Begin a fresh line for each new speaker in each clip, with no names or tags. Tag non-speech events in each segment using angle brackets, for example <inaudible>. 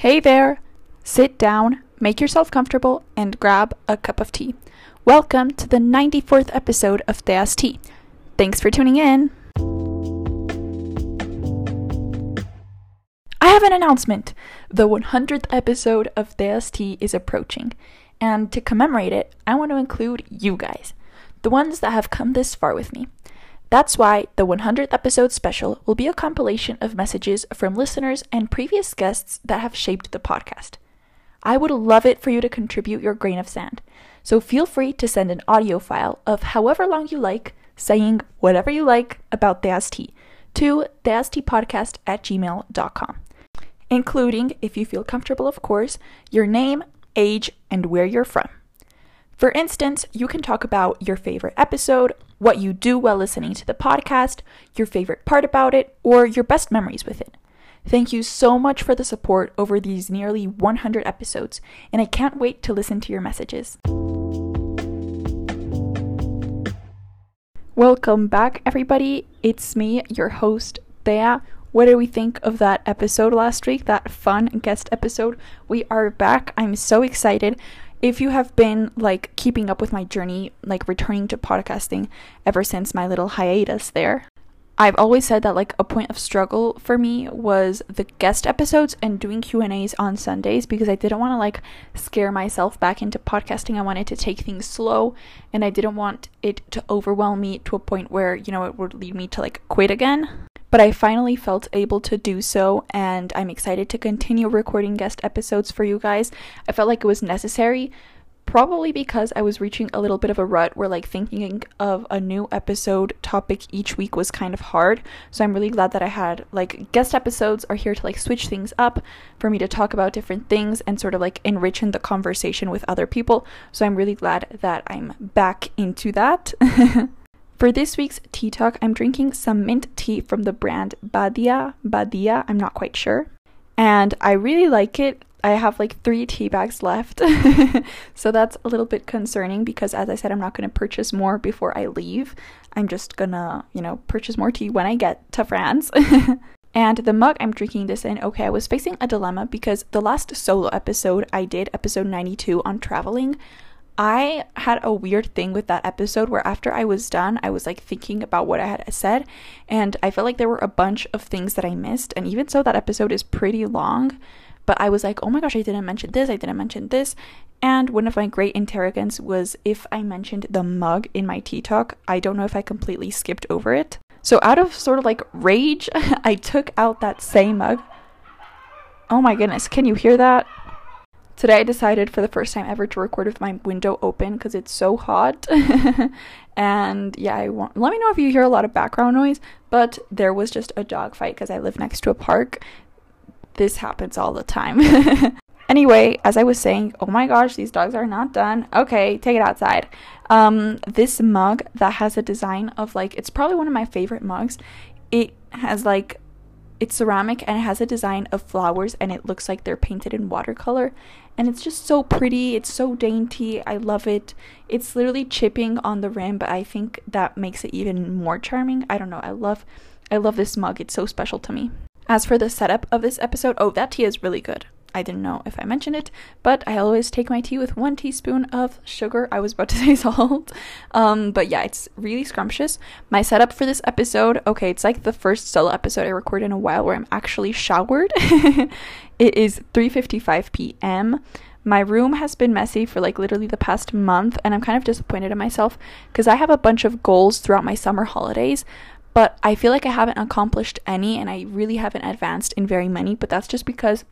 Hey there! Sit down, make yourself comfortable, and grab a cup of tea. Welcome to the 94th episode of Thea's Tea. Thanks for tuning in. I have an announcement. The 100th episode of Thea's Tea is approaching, and to commemorate it, I want to include you guys, the ones that have come this far with me. That's why the 100th episode special will be a compilation of messages from listeners and previous guests that have shaped the podcast. I would love it for you to contribute your grain of sand, so feel free to send an audio file of however long you like, saying whatever you like about Thea's Tea to theastpodcast at gmail.com, including, if you feel comfortable, of course, your name, age, and where you're from. For instance, you can talk about your favorite episode, what you do while listening to the podcast, your favorite part about it, or your best memories with it. Thank you so much for the support over these nearly 100 episodes, and I can't wait to listen to your messages. Welcome back, everybody. It's me, your host, Thea. What did we think of that episode last week? That fun guest episode? We are back. I'm so excited if you have been like keeping up with my journey, like returning to podcasting ever since my little hiatus there, I've always said that like a point of struggle for me was the guest episodes and doing Q&As on Sundays because I didn't want to like scare myself back into podcasting. I wanted to take things slow and I didn't want it to overwhelm me to a point where, you know, it would lead me to like quit again but I finally felt able to do so, and I'm excited to continue recording guest episodes for you guys. I felt like it was necessary, probably because I was reaching a little bit of a rut where, like, thinking of a new episode topic each week was kind of hard. So I'm really glad that I had, like, guest episodes are here to, like, switch things up for me to talk about different things and sort of, like, enrichen the conversation with other people. So I'm really glad that I'm back into that. <laughs> For this week's tea talk, I'm drinking some mint tea from the brand Badia. Badia, I'm not quite sure. And I really like it. I have like three tea bags left. <laughs> so that's a little bit concerning because, as I said, I'm not going to purchase more before I leave. I'm just gonna, you know, purchase more tea when I get to France. <laughs> and the mug I'm drinking this in, okay, I was facing a dilemma because the last solo episode I did, episode 92 on traveling, I had a weird thing with that episode where after I was done, I was like thinking about what I had said, and I felt like there were a bunch of things that I missed. And even so, that episode is pretty long, but I was like, oh my gosh, I didn't mention this, I didn't mention this. And one of my great interrogants was if I mentioned the mug in my tea talk. I don't know if I completely skipped over it. So, out of sort of like rage, <laughs> I took out that same mug. Oh my goodness, can you hear that? Today I decided for the first time ever to record with my window open because it's so hot. <laughs> and yeah, I want let me know if you hear a lot of background noise, but there was just a dog fight because I live next to a park. This happens all the time. <laughs> anyway, as I was saying, oh my gosh, these dogs are not done. Okay, take it outside. Um, this mug that has a design of like it's probably one of my favorite mugs. It has like it's ceramic and it has a design of flowers and it looks like they're painted in watercolor. And it's just so pretty. It's so dainty. I love it. It's literally chipping on the rim but i think that makes it even more charming. I don't know. I love i love this mug. It's so special to me. As for the setup of this episode oh that tea is really good I didn't know if I mentioned it, but I always take my tea with one teaspoon of sugar. I was about to <laughs> say salt. Um, but yeah, it's really scrumptious. My setup for this episode, okay, it's like the first solo episode I recorded in a while where I'm actually showered. <laughs> it is 3:55 p.m. My room has been messy for like literally the past month, and I'm kind of disappointed in myself because I have a bunch of goals throughout my summer holidays, but I feel like I haven't accomplished any and I really haven't advanced in very many, but that's just because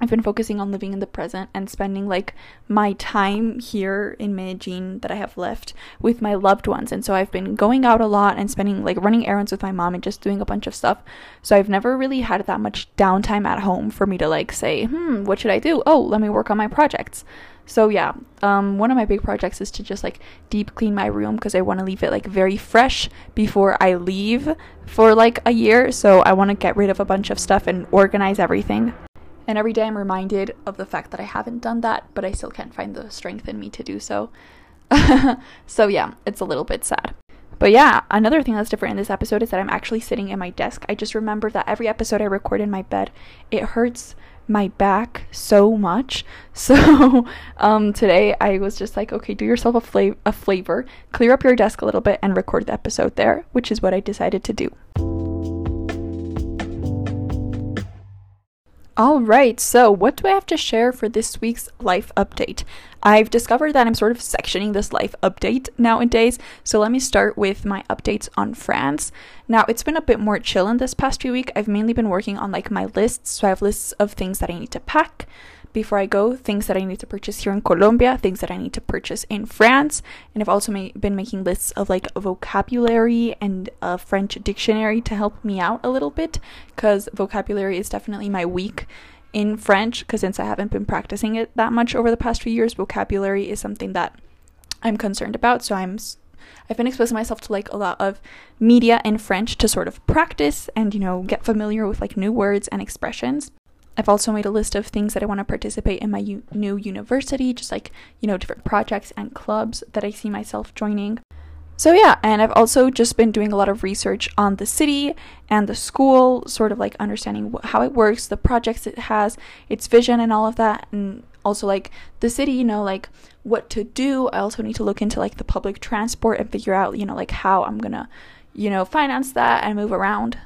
I've been focusing on living in the present and spending like my time here in Medellin that I have left with my loved ones. And so I've been going out a lot and spending like running errands with my mom and just doing a bunch of stuff. So I've never really had that much downtime at home for me to like say, hmm, what should I do? Oh, let me work on my projects. So yeah, um, one of my big projects is to just like deep clean my room because I want to leave it like very fresh before I leave for like a year. So I want to get rid of a bunch of stuff and organize everything. And every day I'm reminded of the fact that I haven't done that, but I still can't find the strength in me to do so. <laughs> so yeah, it's a little bit sad. But yeah, another thing that's different in this episode is that I'm actually sitting in my desk. I just remember that every episode I record in my bed, it hurts my back so much. <laughs> So um, today I was just like, okay, do yourself a, flav- a flavor, clear up your desk a little bit, and record the episode there, which is what I decided to do. All right, so what do I have to share for this week's life update? I've discovered that I'm sort of sectioning this life update nowadays, so let me start with my updates on France. Now, it's been a bit more chill in this past few week. I've mainly been working on like my lists, so I have lists of things that I need to pack, before I go, things that I need to purchase here in Colombia, things that I need to purchase in France, and I've also ma- been making lists of like vocabulary and a French dictionary to help me out a little bit because vocabulary is definitely my weak in French because since I haven't been practicing it that much over the past few years, vocabulary is something that I'm concerned about. So I'm I've been exposing myself to like a lot of media in French to sort of practice and you know get familiar with like new words and expressions. I've also made a list of things that I want to participate in my u- new university, just like, you know, different projects and clubs that I see myself joining. So, yeah, and I've also just been doing a lot of research on the city and the school, sort of like understanding wh- how it works, the projects it has, its vision, and all of that. And also, like the city, you know, like what to do. I also need to look into like the public transport and figure out, you know, like how I'm gonna, you know, finance that and move around.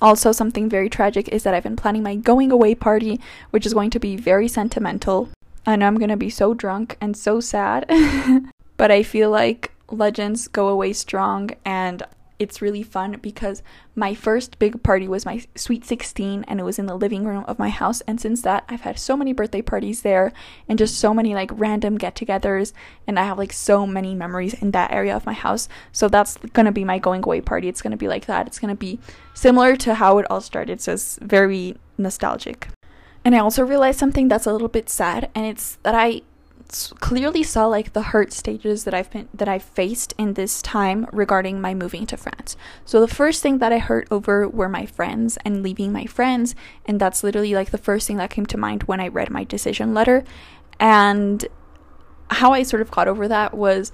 Also, something very tragic is that I've been planning my going away party, which is going to be very sentimental. I know I'm to be so drunk and so sad, <laughs> but I feel like legends go away strong and it's really fun because my first big party was my sweet 16 and it was in the living room of my house. And since that I've had so many birthday parties there and just so many like random get-togethers. And I have like so many memories in that area of my house. So that's going to be my going away party. It's going to be like that. It's going to be similar to how it all started. So it's very nostalgic. And I also realized something that's a little bit sad. And it's that I clearly saw like the hurt stages that I've been that I've faced in this time regarding my moving to France. So the first thing that I hurt over were my friends and leaving my friends, and that's literally like the first thing that came to mind when I read my decision letter. And how I sort of got over that was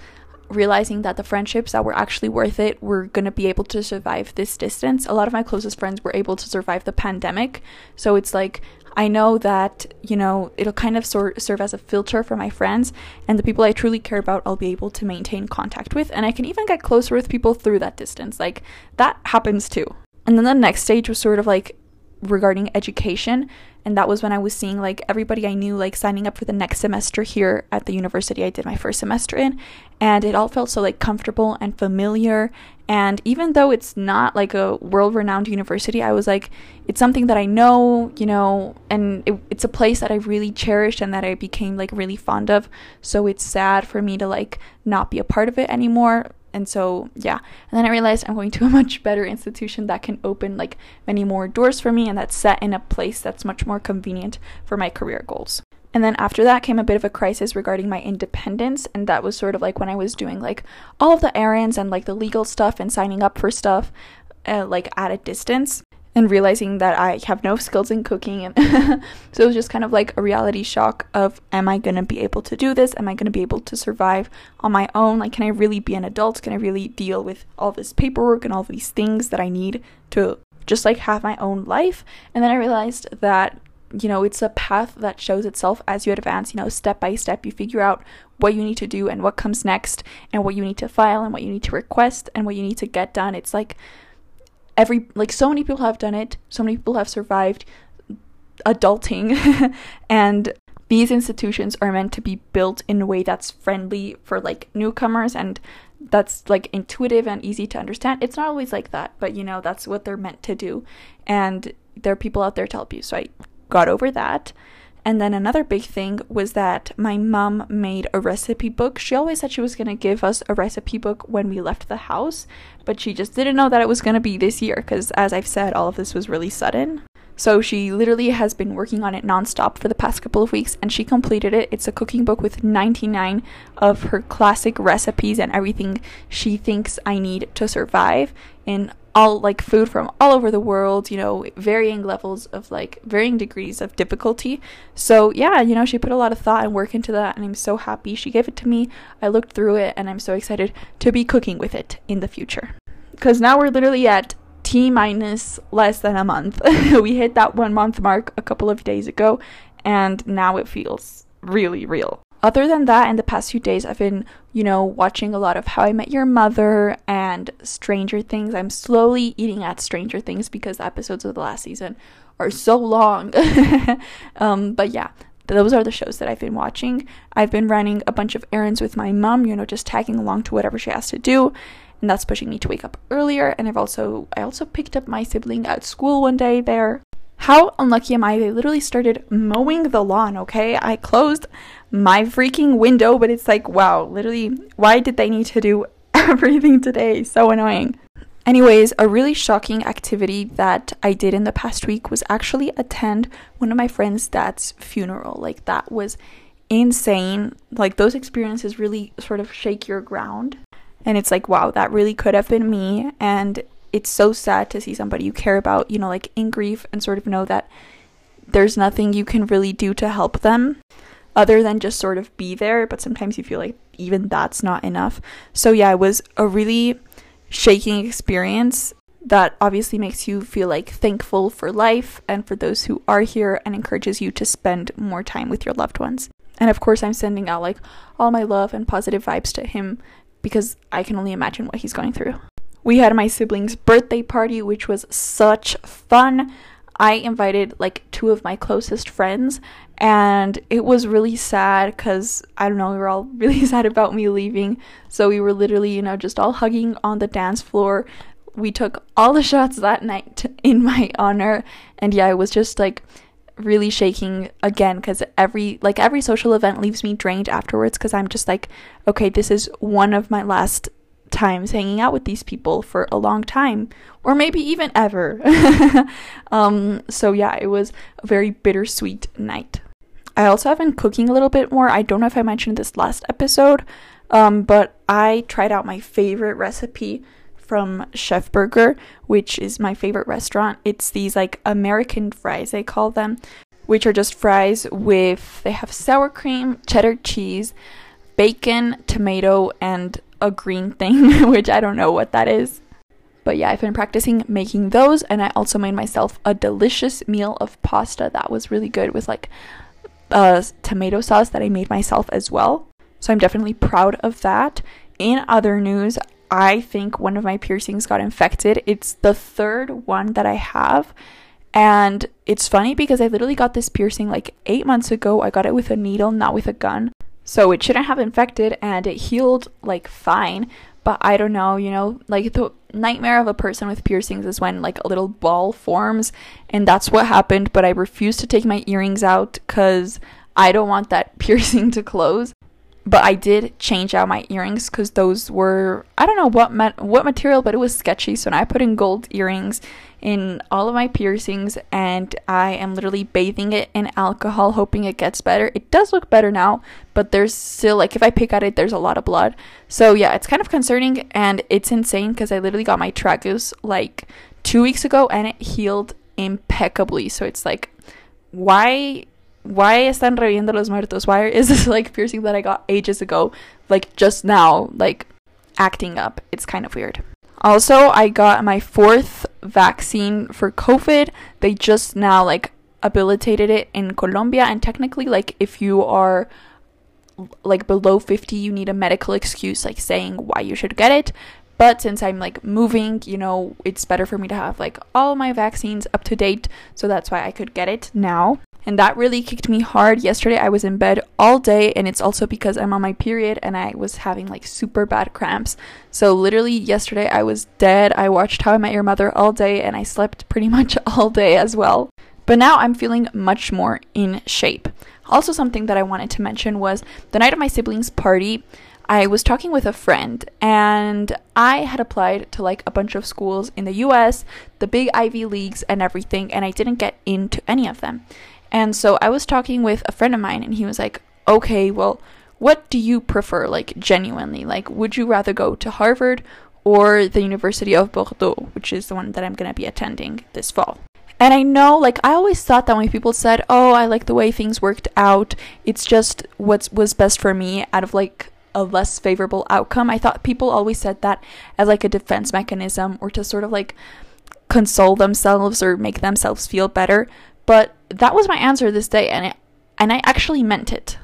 realizing that the friendships that were actually worth it were going to be able to survive this distance. A lot of my closest friends were able to survive the pandemic. So it's like I know that, you know, it'll kind of sort serve as a filter for my friends and the people I truly care about I'll be able to maintain contact with and I can even get closer with people through that distance. Like that happens too. And then the next stage was sort of like regarding education and that was when I was seeing like everybody I knew like signing up for the next semester here at the university I did my first semester in. And it all felt so like comfortable and familiar. And even though it's not like a world renowned university I was like it's something that I know you know and it, it's a place that I really cherished and that I became like really fond of. So it's sad for me to like not be a part of it anymore and so yeah. And then i realized i'm going to a <laughs> much better institution that can open like many more doors for me and that's set in a place that's much more convenient for my career goals. And then after that came a bit of a crisis regarding my independence and that was sort of like when i was doing like all of the errands and like the legal stuff and signing up for stuff uh, like at a distance and realizing that I have no skills in cooking. And <laughs> so it was just kind of like a reality shock of am I going to be able to do this? Am I going to be able to survive on my own? Like, can I really be an adult? Can I really deal with all this paperwork and all these things that I need to just like have my own life? And then I realized that. You know, it's a path that shows itself as you advance, you know, step by step. You figure out what you need to do and what comes next, and what you need to file, and what you need to request, and what you need to get done. It's like every like so many people have done it so many people have survived adulting <laughs> and these institutions are meant to be built in a way that's friendly for like newcomers and that's like intuitive and easy to understand. It's not always like that but you know that's what they're meant to do and there are people out there to help you. So i got over that and then another big thing was that my mom made a recipe book. She always said she was going to give us a recipe book when we left the house, but she just didn't know that it was going to be this year because, as I've said, all of this was really sudden. So she literally has been working on it nonstop for the past couple of weeks and she completed it. It's a cooking book with 99 of her classic recipes and everything she thinks I need to survive in all like food from all over the world, you know, varying levels of like varying degrees of difficulty. So, yeah, you know, she put a lot of thought and work into that, and I'm so happy she gave it to me. I looked through it, and I'm so excited to be cooking with it in the future. Because now we're literally at T minus less than a month. <laughs> we hit that one month mark a couple of days ago, and now it feels really real. Other than that, in the past few days, I've been, you know, watching a lot of How I Met Your Mother and Stranger Things. I'm slowly eating at Stranger Things because the episodes of the last season are so long. <laughs> um, but yeah, those are the shows that I've been watching. I've been running a bunch of errands with my mom, you know, just tagging along to whatever she has to do. And that's pushing me to wake up earlier. And I've also I also picked up my sibling at school one day there. How unlucky am I? They literally started mowing the lawn, okay? I closed my freaking window, but it's like, wow, literally, why did they need to do <laughs> everything today? So annoying. Anyways, a really shocking activity that I did in the past week was actually attend one of my friend's dad's funeral. Like, that was insane. Like, those experiences really sort of shake your ground. And it's like, wow, that really could have been me. And it's so sad to see somebody you care about, you know, like in grief and sort of know that there's nothing you can really do to help them other than just sort of be there. But sometimes you feel like even that's not enough. So, yeah, it was a really shaking experience that obviously makes you feel like thankful for life and for those who are here and encourages you to spend more time with your loved ones. And of course, I'm sending out like all my love and positive vibes to him because I can only imagine what he's going through. We had my siblings' birthday party, which was such fun. I invited like two of my closest friends, and it was really sad because I don't know, we were all <laughs> really sad about me leaving. So we were literally, you know, just all hugging on the dance floor. We took all the shots that night <laughs> in my honor, and yeah, it was just like really shaking again because every like every social event leaves me drained afterwards because I'm just like, okay, this is one of my last times hanging out with these people for a long time or maybe even ever. <laughs> um, so yeah, it was a very bittersweet night. I also have been cooking a little bit more. I don't know if I mentioned this last episode, um, but I tried out my favorite recipe from Chef Burger, which is my favorite restaurant. It's these like American fries, they call them, which are just fries with, they have sour cream, cheddar cheese, bacon, tomato, and a green thing, <laughs> which I don't know what that is. But yeah, I've been practicing making those, and I also made myself a delicious meal of pasta that was really good with like uh, a tomato sauce that I made myself as well. So I'm definitely proud of that. In other news, I think one of my piercings got infected. It's the third one that I have. And it's funny because I literally got this piercing like eight months ago. I got it with a needle, not with a gun. So it shouldn't have infected and it healed like fine. But I don't know, you know, like the nightmare of a person with piercings is when like a little ball forms. And that's what happened. But I refuse to take my earrings out because I don't want that <laughs> piercing to close but I did change out my earrings because those were I don't know what ma- what material, but it was sketchy. So I put in gold earrings in all of my piercings, and I am literally bathing it in alcohol, hoping it gets better. It does look better now, but there's still like if I pick at it, there's a lot of blood. So yeah, it's kind of concerning, and it's insane because I literally got my tragus like two weeks ago, and it healed impeccably. So it's like why why están reviviendo los muertos? Why is this like piercing that I got ages ago, like just now, like acting up? It's kind of weird. Also, I got my fourth vaccine for COVID. They just now like habilitated it in Colombia, and technically, like if you are like below 50, you need a medical excuse, like saying why you should get it. But since I'm like moving, you know, it's better for me to have like all my vaccines up to date. So that's why I could get it now and that really kicked me hard. Yesterday I was in bed all day and it's also because I'm on my period and I was having like super bad cramps. So literally yesterday I was dead. I watched How I Met Your Mother all day and I slept pretty <laughs> much all day as well. But now I'm feeling much more in shape. Also something that I wanted to mention was the night of my siblings party I was talking with a friend and I had applied to like a bunch of schools in the US, the big Ivy Leagues and everything, and I didn't get into any of them. And so I was talking with a friend of mine, and he was like, okay, well, what do you prefer, like, genuinely? Like, would you rather go to Harvard or the University of Bordeaux, which is the one that I'm going to be attending this fall? And I know, like, I always thought that when people said, oh, I like the way things worked out, it's just what was best for me out of, like, a less favorable outcome. I thought people always said that as, like, a defense mechanism or to sort of, like, console themselves or make themselves feel better. But that was my answer this day, and it, and I actually meant it.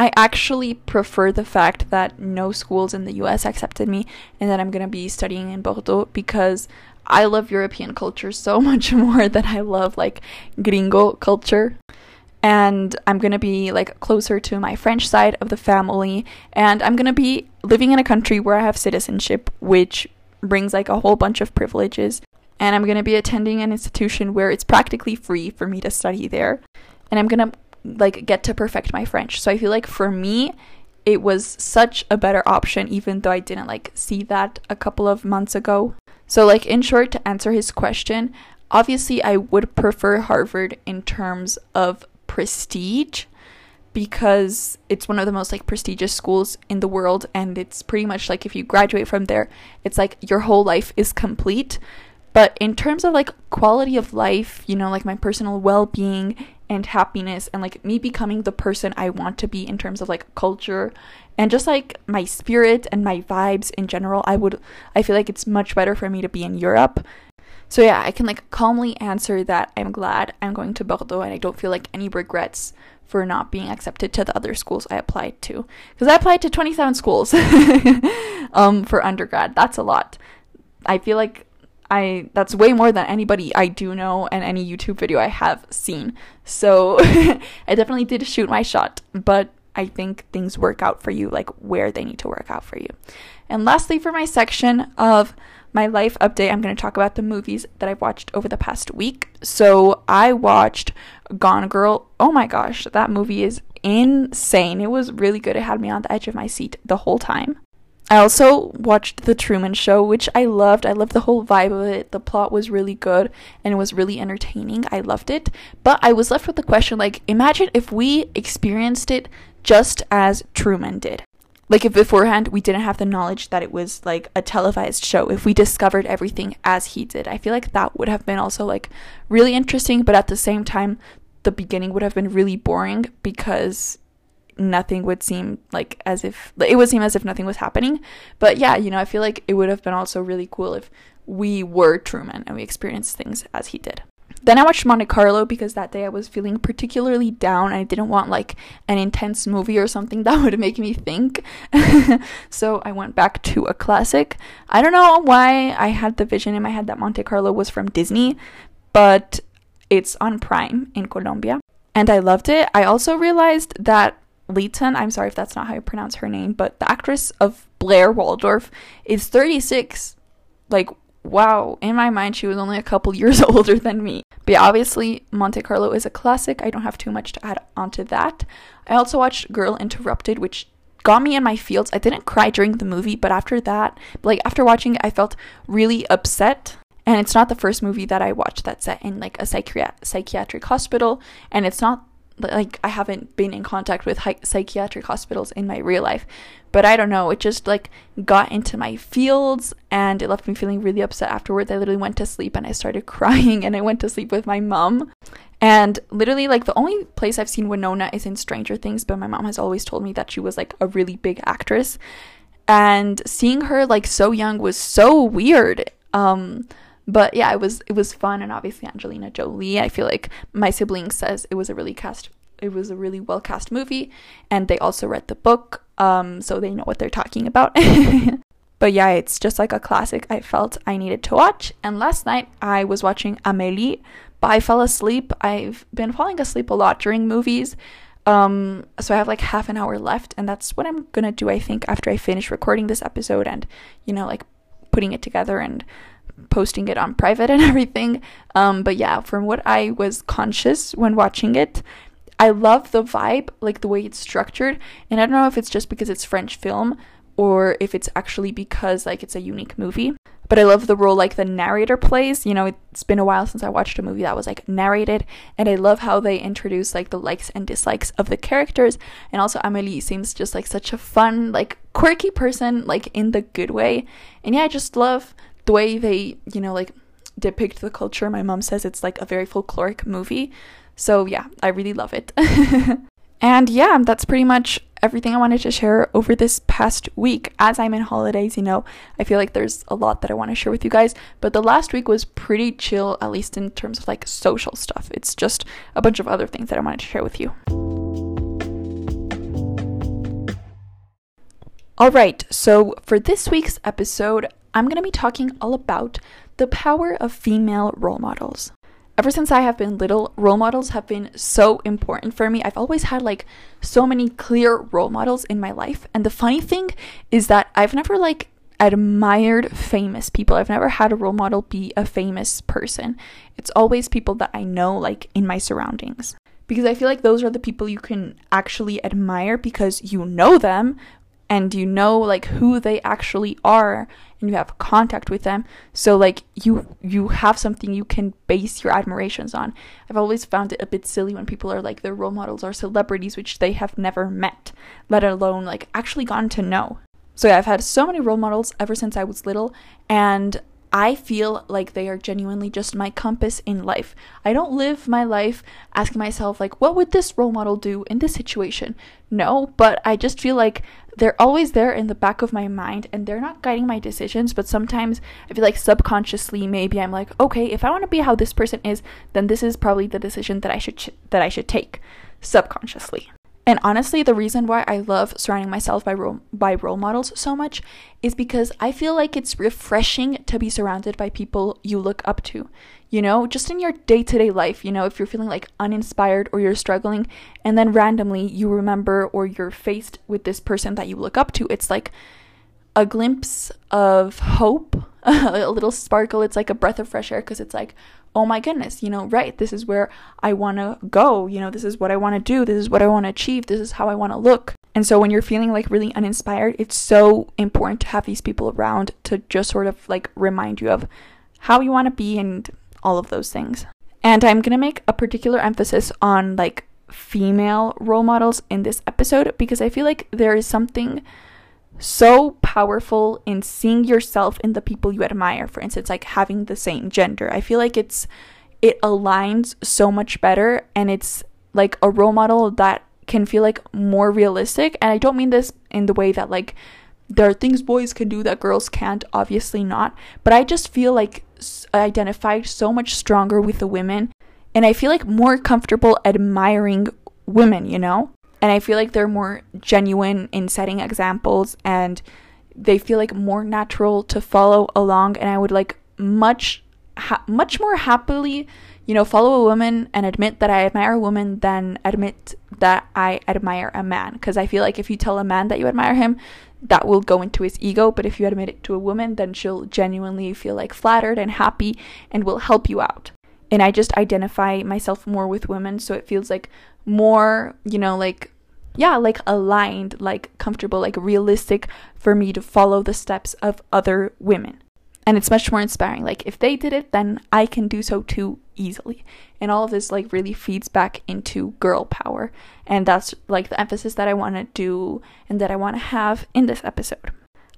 I actually prefer the fact that no schools in the US accepted me and that I'm going to be studying in Bordeaux because I love European culture so <laughs> much more than I love like gringo culture. And I'm going to be like closer to my French side of the family and I'm going to be living in a country where I have citizenship which brings like a whole bunch of privileges and I'm going to be attending an institution where it's practically free for me to study there. And I'm going to like get to perfect my French. So I feel like for me it was such a better option even though I didn't like see that a couple of months ago. So like in short to answer his question, obviously I would prefer Harvard in terms of prestige because it's one of the most like prestigious schools in the world and it's pretty much like if you graduate from there it's like your whole life is complete but in terms of like quality of life you know like my personal well-being and happiness and like me becoming the person I want to be in terms of like culture and just like my spirit and my vibes in general, I would I feel like it's much better for me to be in Europe. So yeah, I can like calmly answer that I'm glad I'm going to Bordeaux and I don't feel like any regrets for not being accepted to the other schools I applied to. Because I applied to 27 schools <laughs> um, for undergrad. That's a lot. I feel like I that's way more than anybody I do know and any YouTube video I have seen. So <laughs> I definitely did shoot my shot, but I think things work out for you like where they need to work out for you. And lastly for my section of my life update, I'm going to talk about the movies that I've watched over the past week. So I watched Gone Girl. Oh my gosh, that movie is insane. It was really good. It had me on the edge of my seat the whole time. I also watched The Truman Show, which I loved. I loved the whole vibe of it. The plot was really good and it was really entertaining. I loved it. But I was left with the question like, imagine if we experienced it just as Truman did. Like, if beforehand we didn't have the knowledge that it was like a televised show, if we discovered everything as he did, I feel like that would have been also like really interesting. But at the same time, the beginning would have been really boring because nothing would seem like as if it would seem as if nothing was happening. But yeah, you know, I feel like it would have been also really cool if we were Truman and we experienced things as he did. Then I watched Monte Carlo because that day I was feeling particularly down. I didn't want like an intense movie or something <laughs> that would make me think. <laughs> so I went back to a classic. I don't know why I had the vision in my head that Monte Carlo was from Disney, but it's on Prime in Colombia. And I loved it. I also realized that Leighton, I'm sorry if that's not how you pronounce her name, but the actress of Blair Waldorf is 36. Like, wow, in my mind, she was only a couple <laughs> years <laughs> older than me. But yeah, obviously, Monte Carlo is a classic. I don't have too much to add onto that. I also watched Girl Interrupted, which got me in my fields. I didn't cry during the movie, but after that, like after watching it, I felt really upset. And it's not the first movie that I watched that's set in like a psychiat- psychiatric hospital, and it's not like I haven't been in contact with hi- psychiatric hospitals in my real life, but I don't know, it just like got into my fields and it left me feeling really upset afterwards. I literally went to sleep and I started <laughs> crying and I went to sleep with my mom. And literally like the only place I've seen Winona is in Stranger Things, but my mom has always told me that she was like a really big actress. And seeing her like so young was so weird. Um but yeah, it was it was fun, and obviously Angelina Jolie. I feel like my sibling says it was a really cast, it was a really well cast movie, and they also read the book, um, so they know what they're talking about. <laughs> but yeah, it's just like a classic. I felt I needed to watch, and last night I was watching Amélie, but I fell asleep. I've been falling asleep a lot during movies. Um, so I have like half an hour left, and that's what I'm gonna do, I think, after I finish recording this episode and, you know, like putting it together and posting it on private and <laughs> everything. Um, but yeah, from what I was conscious when watching it, I love the vibe, like the way it's structured. And I don't know if it's just because it's French film or if it's actually because like it's a unique movie. But I love the role like the narrator plays. You know, it's been a while since I watched a movie that was like narrated, and I love how they introduce like the likes and dislikes of the characters. And also Amelie seems just like such a fun, like quirky person, like in the good way. And yeah, I just love the way they, you know, like depict the culture. My mom says it's like a very folkloric movie. So yeah, I really love it. <laughs> And yeah, that's pretty much everything I wanted to share over this past week. As I'm in holidays, you know, I feel like there's a lot that I want to share with you guys, but the last week was pretty chill, at least in terms of like social stuff. It's just a bunch of other things that I wanted to share with you. All right, so for this week's episode, I'm going to be talking all about the power of female role models. Ever since I have been little, role models have been so important for me. I've always had like so many clear role models in my life. And the funny thing is that I've never like admired famous people. I've never had a role model be a famous person. It's always people that I know like in my surroundings. Because I feel like those are the people you can actually admire because you know them, and you know like who they actually are and you have contact with them so like you you have something you can base your admirations on i've always found it a bit silly when people are like their role models are celebrities which they have never met let alone like actually gotten to know so yeah i've had so many role models ever since i was little and I feel like they are genuinely just my compass in life. I don't live my life asking myself, like, what would this role model do in this situation? No, but I just feel like they're always there in the back of my mind and they're not guiding my decisions, but sometimes I feel like subconsciously maybe I'm like, okay, if I want to be how this person is, then this is probably the decision that I should ch- that I should take subconsciously. And honestly, the reason why I love surrounding myself by role, by role models so much is because I feel like it's refreshing to be surrounded by people you look up to. You know, just in your day to day life, you know, if you're feeling like uninspired or you're struggling, and then randomly you remember or you're faced with this person that you look up to, it's like a glimpse of hope, <laughs> a little sparkle. It's like a breath of fresh air because it's like, oh my goodness, you know, right, this is where I want to go. You know, this is what I want to do. This is what I want to achieve. This is how I want to look. And so when you're feeling like really uninspired, it's so important to have these people around to just sort of like remind you of how you want to be and all of those things. And I'm going to make a particular emphasis on like female role models in this episode because I feel like there is something so powerful in seeing yourself in the people you admire. For instance, like having the same gender. I feel like it's it aligns so much better and it's like a role model that can feel like more realistic. And I don't mean this in the way that like there are things boys can do that girls can't, obviously not. But I just feel like I identified so much stronger with the women and I feel like more comfortable admiring women, you know? And I feel like they're more genuine in setting examples and they feel like more natural to follow along. And I would like much ha- much more happily you know follow a woman and admit that I admire a woman than admit that I admire a man. Because I feel like if you tell a man that you admire him that will go into his ego. But if you admit it to a woman then she'll genuinely feel like flattered and happy and will help you out and I just identify myself more with women so it feels like more, you know, like yeah, like aligned, like comfortable, like realistic for me to follow the steps of other women. And it's much more inspiring. Like if they did it, then I can do so too easily. And all of this like really feeds back into girl power. And that's like the emphasis that I want to do and that I want to have in this episode.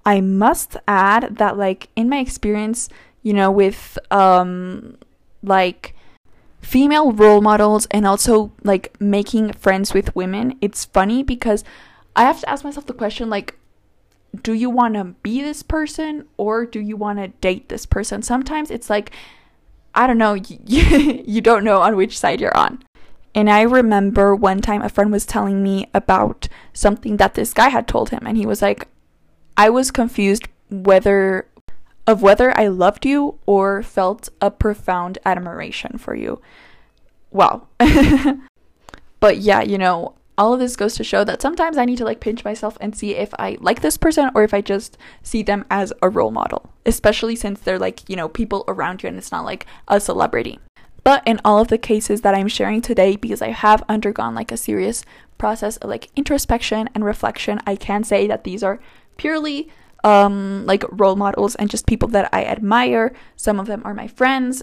I must add that like in my experience, you know, with um like female role models and also like making friends with women, it's funny because I have to ask myself the question like, do you want to be this person or do you want to date this person? Sometimes it's like, I don't know, you, <laughs> you don't know on which side you're on. And I remember one time a friend was telling me about something that this guy had told him, and he was like, I was confused whether of whether I loved you or felt a profound admiration for you. Wow. <laughs> but yeah, you know, all of this goes to show that sometimes I need to like pinch myself and see if I like this person or if I just see them as a role model, especially since they're like, you know, people around you and it's not like a celebrity. But in all of the cases that I'm sharing today, because I have undergone like a serious process of like introspection and reflection, I can say that these are purely um, like role models and just people that I admire. Some of them are my friends,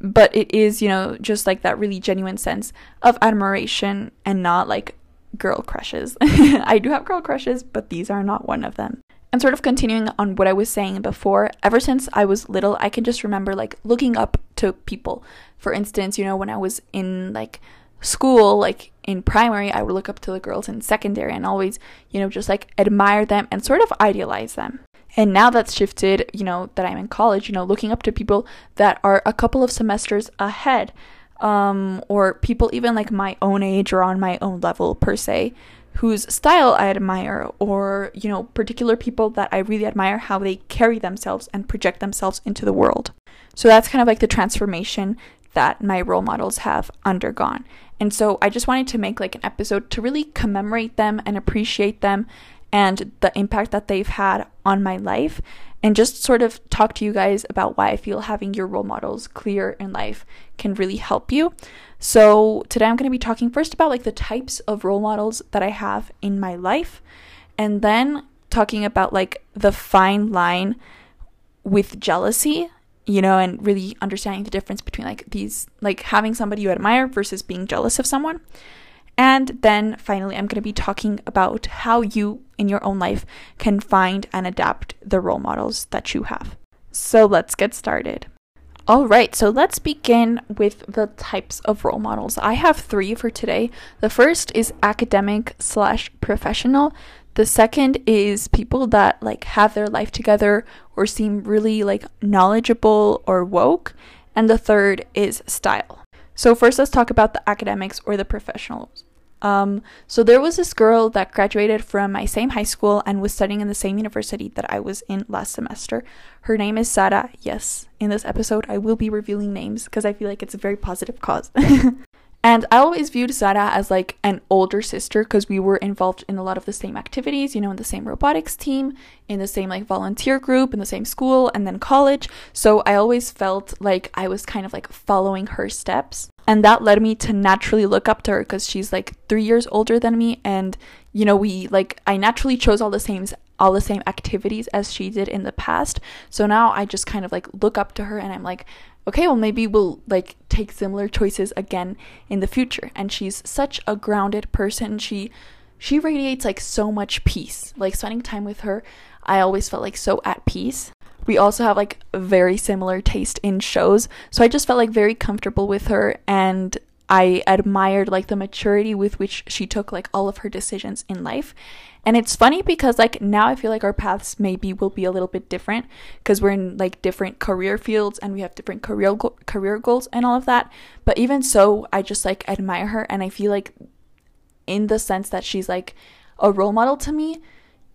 but it is, you know, just like that really genuine sense of admiration and not like girl crushes. <laughs> I do have girl crushes, but these are not one of them. And sort of continuing on what I was saying before, ever since I was little, I can just remember like looking up to people. For instance, you know, when I was in like school, like in primary, I would look up to the girls in secondary and always, you know, just like admire them and sort of idealize them. And now that's shifted, you know, that I'm in college, you know, looking up to people that are a couple of semesters ahead, um, or people even like my own age or on my own level per se, whose style I admire, or, you know, particular people that I really admire how they carry themselves and project themselves into the world. So that's kind of like the transformation that my role models have undergone. And so I just wanted to make like an episode to really commemorate them and appreciate them and the impact that they've had on my life and just sort of talk to you guys about why I feel having your role models clear in life can really help you. So, today I'm going to be talking first about like the types of role models that I have in my life and then talking about like the fine line with jealousy you know, and really understanding the difference between like these, like having somebody you admire versus being jealous of someone. And then finally, I'm going to be talking about how you in your own life can find and adapt the role models that you have. So let's get started. All right, so let's begin with the types of role models. I have three for today. The first is academic slash professional. The second is people that like have their life together or seem really like knowledgeable or woke. And the third is style. So first let's talk about the academics or the professionals. Um, so there was this girl that graduated from my same high school and was studying in the same university that I was in last semester. Her name is Sara. Yes, in this episode I will be revealing names because I feel like it's a very positive cause. <laughs> And I always viewed Sara as like an older sister because we were involved in a lot of the same activities, you know, in the same robotics team, in the same like volunteer group, in the same school, and then college. So I always felt like I was kind of like following her steps. And that led me to naturally look up to her because she's like three years older than me. And, you know, we like, I naturally chose all the same all the same activities as she did in the past. So now I just kind of like look up to her and I'm like, okay, well, maybe we'll like take similar choices again in the future. And she's such a grounded person. She she radiates like so much peace. Like spending time with her, I always felt like so at peace. We also have like very similar taste in shows. So I just felt like very comfortable with her and I admired like the maturity with which she took like all of her decisions in life. And it's funny because like now I feel like our paths maybe will be a little bit different because we're in like different career fields and we have different career go- career goals and all of that. But even so, I just like admire her and I feel like in the sense that she's like a role model to me.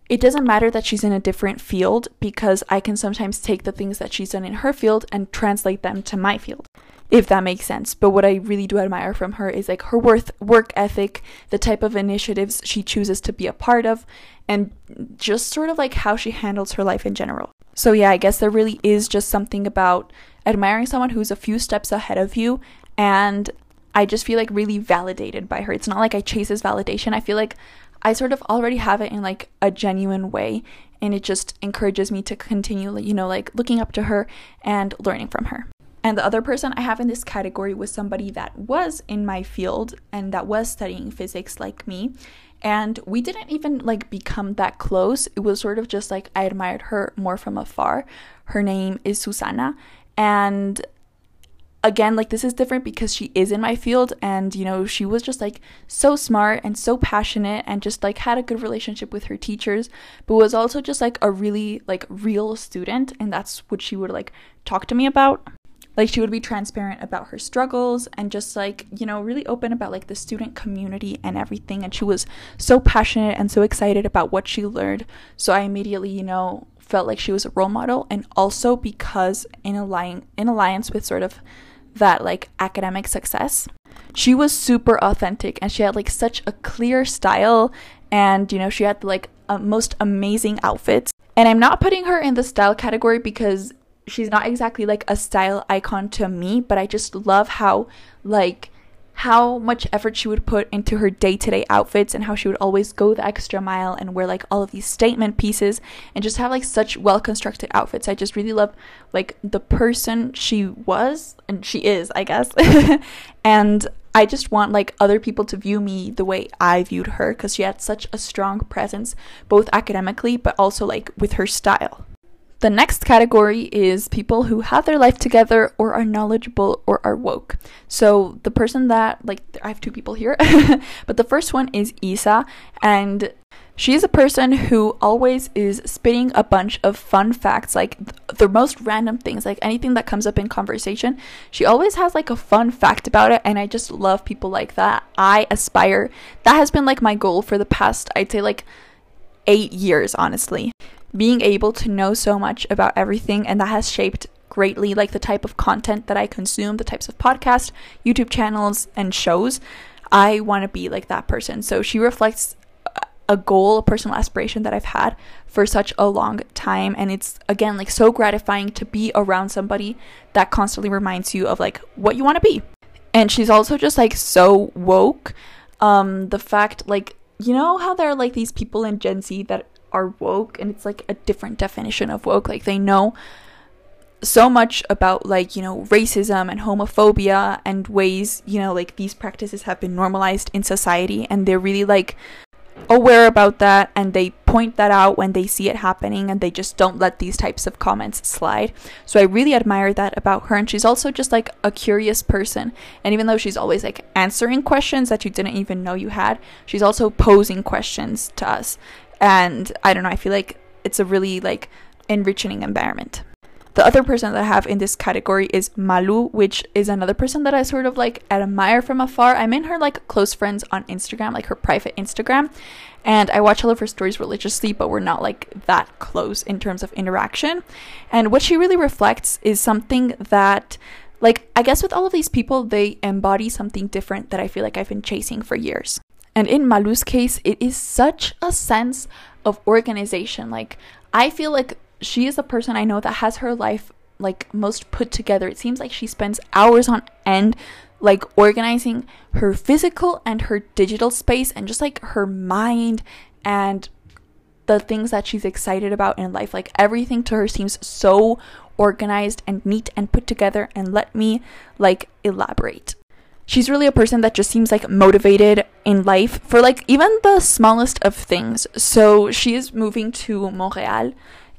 It doesn't matter that she's in a different field because I can sometimes take the things that she's done in her field and translate them to my field if that makes sense. But what I really do admire from her is like her worth work ethic, the type of initiatives she chooses to be a part of, and just sort of like how she handles her life in general. So yeah, I guess there really is just something about admiring someone who's a few steps ahead of you and I just feel like really validated by her. It's not like I chase this validation. I feel like I sort of already have it in like a genuine way and it just encourages me to continue, you know, like looking up to her and learning from her. And the other person I have in this category was somebody that was in my field and that was studying physics like me. And we didn't even like become that close. It was sort of just like I admired her more from afar. Her name is Susana. And again, like this is different because she is in my field and you know, she was just like so smart and so passionate and just like had a good relationship with her teachers, but was also just like a really like real student and that's what she would like talk to me about. Like she would be transparent about her struggles and just like you know really open about like the student community and everything and she was so passionate and so excited about what she learned. So i immediately you know felt like she was a role model and also because in alliance in alliance with sort of that like academic success. She was super authentic and she had like such a clear style and you know she had like most amazing outfits. And i'm not putting her in the style category because she's not exactly like a style icon to me, but I just love how like how much effort she would put into her day-to-day outfits and how she would always go the extra mile and wear like all of these statement pieces and just have like such well-constructed outfits. I just really love like the person she was and she is, I guess. <laughs> and I just want like other people to view me the way I viewed her cuz she had such a strong presence both academically but also like with her style. The next category is people who have their life together or are knowledgeable or are woke. So the person that, like, I have two people here, <laughs> but the first one is Isa, and She's a person who always is spitting a bunch of fun facts, like th- the most random things, like anything that comes up in conversation. She always has like a fun fact about it, and I just love people like that. I aspire. That has been like my goal for the past, I'd say, like eight years, honestly. Being able to know so much about everything, and that has shaped greatly like the type of content that I consume, the types of podcasts, YouTube channels, and shows. I want to be like that person. So she reflects a goal, a personal aspiration that I've had for such a long time. And it's again like so gratifying to be around somebody that constantly reminds you of like what you want to be. And she's also just like so woke. Um, the fact like you know how there are like these people in Gen Z that are woke and it's like a different definition of woke. Like they know so much about like you know racism and homophobia and ways you know like these practices have been normalized in society and they're really like aware about that and they point that out when they see it happening and they just don't let these types of comments slide. So I really admire that about her and she's also just like a curious person. And even though she's always like answering questions that you didn't even know you had, she's also posing questions to us. And I don't know, I feel like it's a really like enriching environment. The other person that I have in this category is Malu, which is another person that I sort of like admire from afar. I'm in her like close friends on Instagram, like her private Instagram, and I watch all of her stories religiously, but we're not like that close in terms of interaction. And what she really reflects is something that like I guess with all of these people, they embody something different that I feel like I've been chasing for years. And in Malu's case, it is such a sense of organization. Like I feel like she is a person I know that has her life like most put together. It seems like she spends hours on end like organizing her physical and her digital space and just like her mind and the things that she's excited about in life. Like everything to her seems so organized and neat and put together and let me like elaborate. She's really a person that just seems like motivated in life for like even the smallest of things. So she is moving to Montreal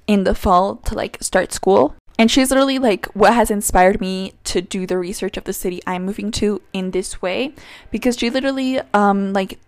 in the fall to like start school. And she's literally like what has inspired me to do the research of the city I'm moving to in this way because she literally um like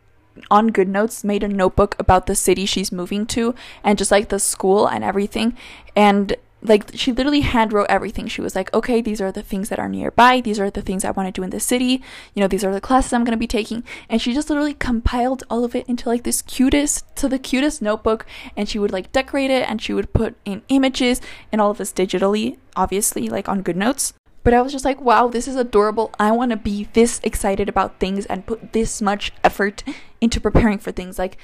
on GoodNotes made a notebook about the city she's moving to and just like the school and everything and like she literally hand wrote everything. She was like, okay, these are the things that are nearby. These are the things I want to do in the city. You know, these are the classes I'm going to be taking. And she just literally compiled all of it into like this cutest to the cutest notebook. And she would like decorate it and she would put in images and all of this digitally, obviously, like on GoodNotes. But I was just like, wow, this is adorable. I want to be this excited about things and put this much effort into preparing for things. Like,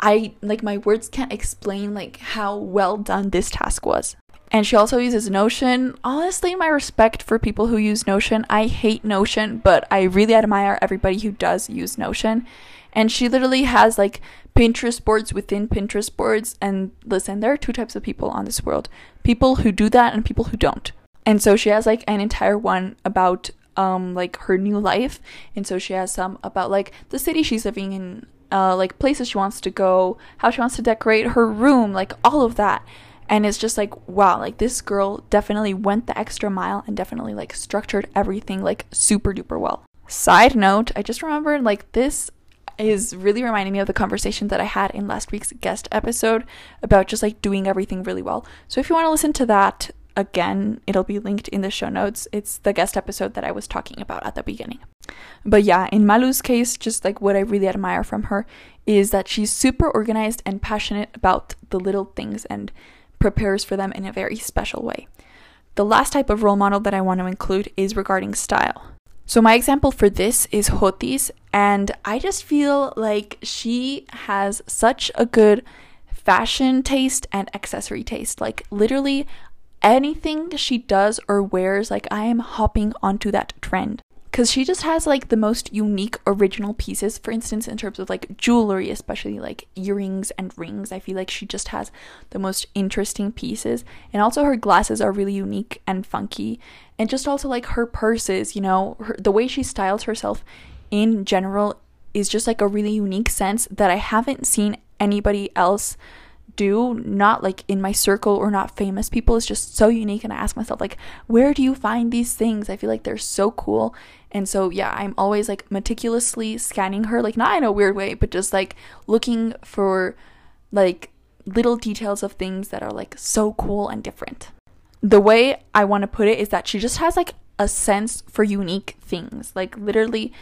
I like my words can't explain like how well done this task was. And she also uses Notion. Honestly, my respect for people who use Notion. I hate Notion, but I really admire everybody who does use Notion. And she literally has like Pinterest boards within Pinterest boards. And listen, there are two types of people on this world people who do that and people who don't. And so she has like an entire one about um like her new life. And so she has some about like the city she's living in, uh like places she wants to go, how she wants to decorate her room, like all of that. And it's just like wow like this girl definitely went the extra mile and definitely like structured everything like super duper well. Side note i just remembered like this is really reminding me of the conversation that i had in last week's guest episode about just like doing everything really well. So if you want to listen to that again it'll be linked in the show notes it's the guest episode that i was talking about at the beginning but yeah in malu's case just like what i really admire from her is that she's super organized and passionate about the little things and prepares for them in a very special way. The last type of role model that I want to include is regarding style. So, my example for this is Hotis, and I just feel like she has such a good fashion taste and accessory taste. Like, literally, anything she does or wears, like, I am hopping onto that trend. Because she just has like the most unique original pieces for instance in terms of like jewelry especially like earrings and rings. I feel like she just has the most interesting pieces. And also her glasses are really unique and funky. And just also like her purses you know her, the way she styles herself in general is just like a really unique sense that i haven't seen anybody else do, not like in my circle or not famous people, is just so unique. And I ask myself, like, where do you find these things? I feel like they're so cool. And so, yeah, I'm always like meticulously scanning her, like, not in a weird way, but just like looking for like little details of things that are like so cool and different. The way I want to put it is that she just has like a sense for unique things. Like, literally,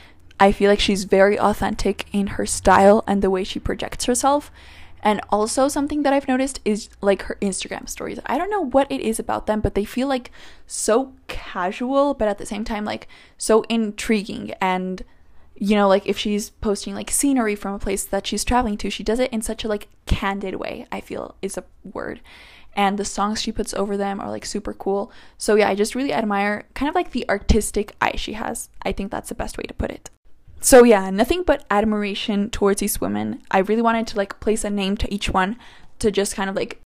I feel like she's very authentic in her style and the way she projects herself. And also, something that I've noticed is like her Instagram stories. I don't know what it is about them, but they feel like so casual, but at the same time, like so intriguing. And, you know, like if she's posting like scenery from a place that she's traveling to, she does it in such a like candid way, I feel is a word. And the songs she puts over them are like super cool. So, yeah, I just really admire kind of like the artistic eye she has. I think that's the best way to put it. So yeah, nothing but admiration towards these women. I really wanted to like place a name to each one to just kind of like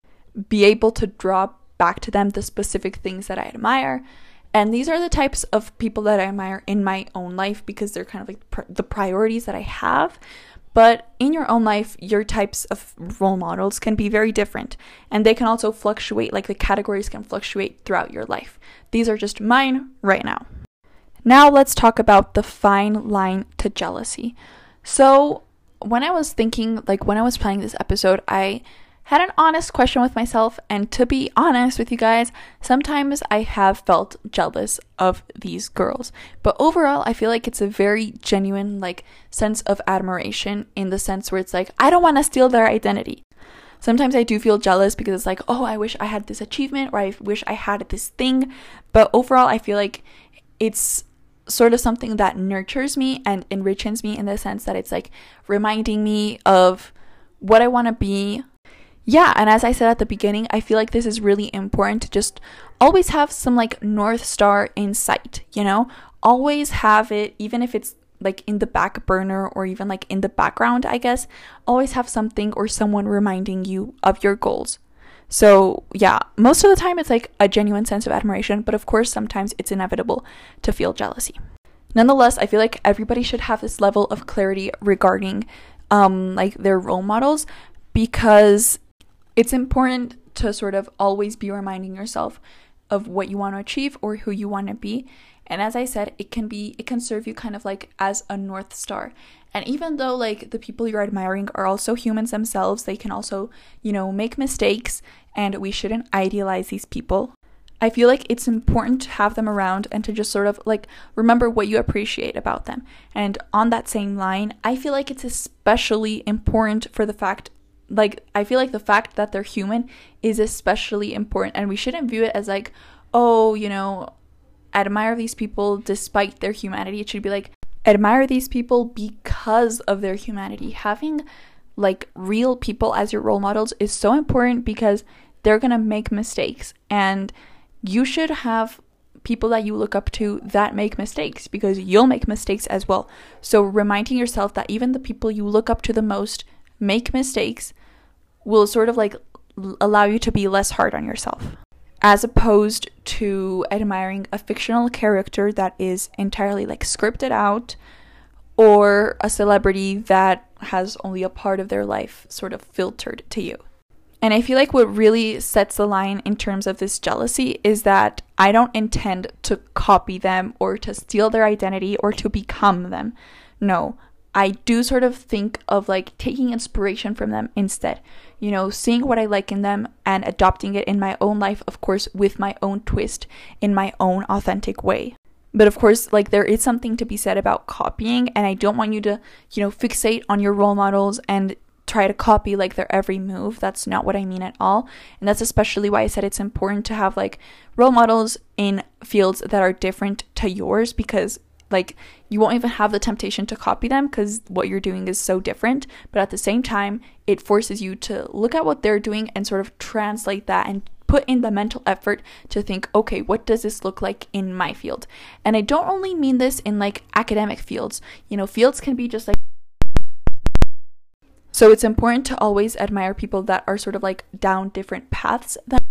be able to draw back to them the specific things that I admire. And these are the types of people that I admire in my own life because they're kind of like pr- the priorities that I have. But in your own life, your types of role models can be very different and they can also fluctuate, like the categories can fluctuate throughout your life. These are just mine right now. Now let's talk about the fine line to jealousy. So, when I was thinking, like when I was planning this episode, I had an honest question with myself, and to be honest with you guys, sometimes I have felt jealous of these girls. But overall, I feel like it's a very genuine, like, sense of admiration in the sense where it's like, I don't want to steal their identity. Sometimes I do feel jealous because it's like, oh, I wish I had this achievement or I wish I had this thing. But overall, I feel like it's sort of something that nurtures me and enriches me in the sense that it's like reminding me of what I want to be. Yeah, and as I said at the beginning, I feel like this is really important to just always have some like North Star in sight, you know? Always have it, even if it's like in the back burner or even like in the background, I guess. Always have something or someone reminding you of your goals. So, yeah, most of the time it's like a genuine sense of admiration, but of course, sometimes it's inevitable to feel jealousy. Nonetheless, I feel like everybody should have this level of clarity regarding um like their role models because it's important to sort of always be reminding yourself of what you want to achieve or who you want to be. And as I said, it can be it can serve you kind of like as a north star. And even though like the people you're admiring are also humans themselves, they can also, you know, make mistakes and we shouldn't idealize these people. I feel like it's important to have them around and to just sort of like remember what you appreciate about them. And on that same line, I feel like it's especially important for the fact like I feel like the fact that they're human is especially important and we shouldn't view it as like, oh, you know, admire these people despite their humanity. It should be like admire these people because of their humanity. Having like real people as your role models is so important because they're to make mistakes and you should have people that you look up to that make mistakes because you'll make mistakes as well. So reminding yourself that even the people you look up to the most make mistakes will sort of like allow you to be less hard on yourself as opposed to admiring a fictional character that is entirely like scripted out or a celebrity that has only a part of their life sort of filtered to you. And I feel like what really sets the line in terms of this jealousy is that I don't intend to copy them or to steal their identity or to become them. No, I do sort of think of like taking inspiration from them instead. You know, seeing what I like in them and adopting it in my own life, of course, with my own twist in my own authentic way. But of course, like there is something to be said about copying, and I don't want you to, you know, fixate on your role models and try to copy like their every move. That's not what I mean at all. And that's especially why I said it's important to have like role models in fields that are different to yours because like you won't even have the temptation to copy them because what you're doing is so different. But at the same time it forces you to look at what they're doing and sort of translate that and put in the mental effort to think okay what does this look like in my field? And i don't only mean this in like academic fields. You know fields can be just like so it's important to always admire people that are sort of like down different paths that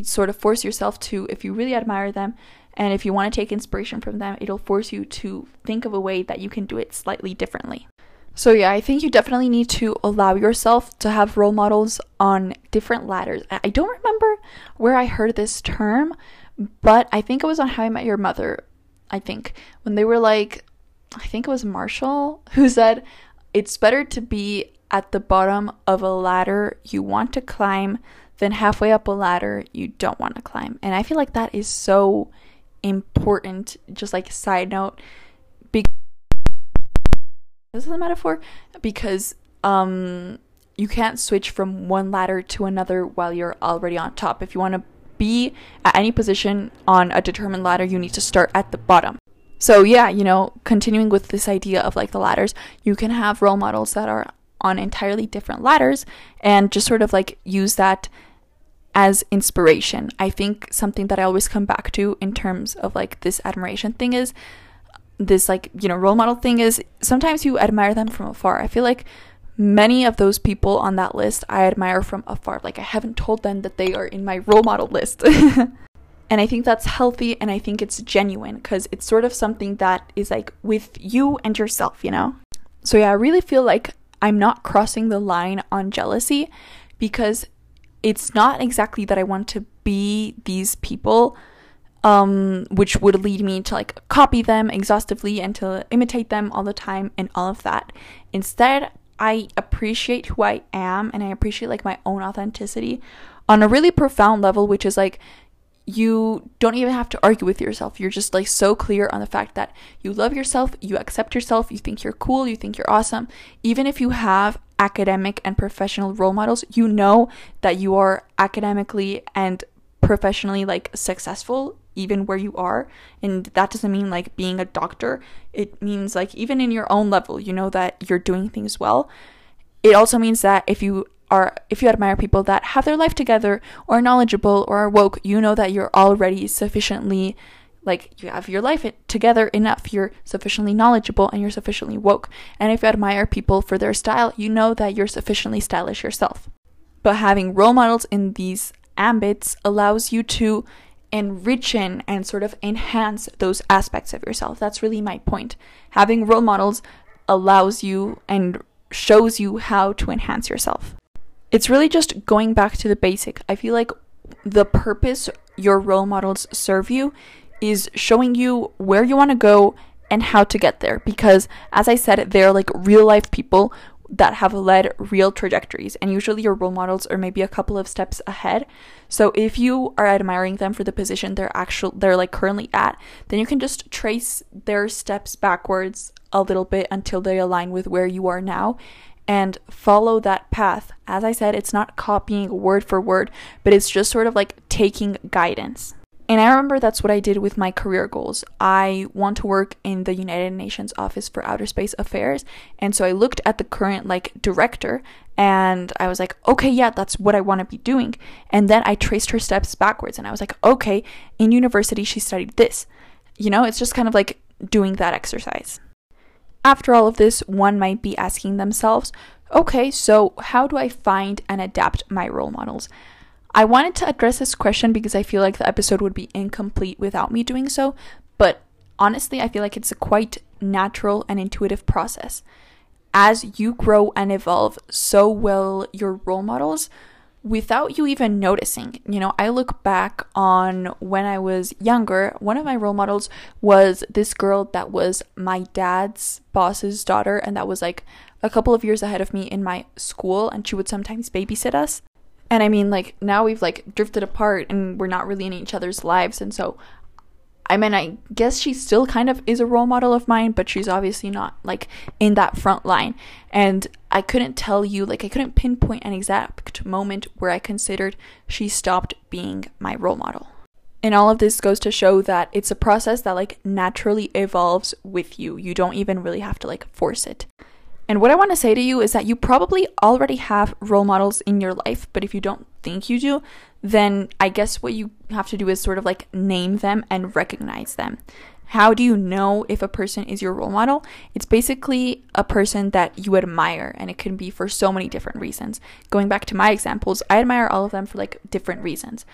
sort of force yourself to if you really admire them and if you want to take inspiration from them, it'll force you to think of a way that you can do it slightly differently. So, yeah, I think you definitely need to allow yourself to have role models on different ladders. I don't remember where I heard this term, but I think it was on How I Met Your Mother. I think when they were like, I think it was Marshall <laughs> who said, It's better to be at the bottom of a ladder you want to climb than halfway up a ladder you don't want to climb. And I feel like that is so important. Just like side note, because this is a metaphor because um you can't switch from one ladder to another while you're already on top. If you want to be at any position on a determined ladder, you need to start at the bottom. So, yeah, you know, continuing with this idea of like the ladders, you can have role models that are on entirely different ladders and just sort of like use that as inspiration. I think something that I always come back to in terms of like this admiration thing is this like you know role model thing is sometimes you admire them from afar. I feel like many of those people on that list i admire from afar. Like i haven't told them that they are in my role model list. <laughs> And i think that's healthy and i think it's genuine because it's sort of something that is like with you and yourself you know? So yeah i really feel like i'm not crossing the line on jealousy because it's not exactly that i want to be these people um, which would lead me to like copy them exhaustively and to imitate them all the time and all of that. Instead, I appreciate who I am and I appreciate like my own authenticity on a really profound level, which is like you don't even have to argue with yourself. You're just like so clear on the fact that you love yourself, you accept yourself, you think you're cool, you think you're awesome. Even if you have academic and professional role models, you know that you are academically and professionally like successful even where you are. And that doesn't mean like being a doctor. It means like even in your own level you know that you're doing things well. It also means that if you are if you admire people that have their life together or knowledgeable or are woke you know that you're already sufficiently like you have your life together enough you're sufficiently knowledgeable and you're sufficiently woke and if you admire people for their style you know that you're sufficiently stylish yourself but having role models in these ambits allows you to enrichen and sort of enhance those aspects of yourself. That's really my point. Having role models allows you and shows you how to enhance yourself. It's really just going back to the basic. I feel like the purpose your role models serve you is showing you where you want to go and how to get there. Because as I said they're like real life people that have led real trajectories and usually your role models are maybe a couple of steps ahead. So if you are admiring them for the position they're actual they're like currently at then you can just trace their steps backwards a little bit until they align with where you are now and follow that path. As i said it's not copying word for word but it's just sort of like taking guidance and I remember that's what I did with my career goals. I want to work in the United Nations Office for Outer Space Affairs. And so I looked at the current like director and I was like, okay, yeah, that's what I want to be doing. And then I traced her steps backwards and I was like, okay, in university she studied this. You know, it's just kind of like doing that exercise. After all of this, one might be asking themselves, okay, so how do I find and adapt my role models? I wanted to address this question because I feel like the episode would be incomplete without me doing so, but honestly, I feel like it's a quite natural and intuitive process. As you grow and evolve, so will your role models without you even noticing. You know, I look back on when I was younger, one of my role models was this girl that was my dad's boss's daughter, and that was like a couple of years ahead of me in my school, and she would sometimes babysit us. And I mean, like, now we've like drifted apart and we're not really in each other's lives. And so, I mean, I guess she still kind of is a role model of mine, but she's obviously not like in that front line. And I couldn't tell you, like, I couldn't pinpoint an exact moment where I considered she stopped being my role model. And all of this goes to show that it's a process that like naturally evolves with you. You don't even really have to like force it. And what I want to say to you is that you probably already have role models in your life, but if you don't think you do, then I guess what you have to do is sort of like name them and recognize them. How do you know if a person is your role model? It's basically a person that you admire, and it can be for so many different reasons. Going back to my examples, I admire all of them for like different reasons.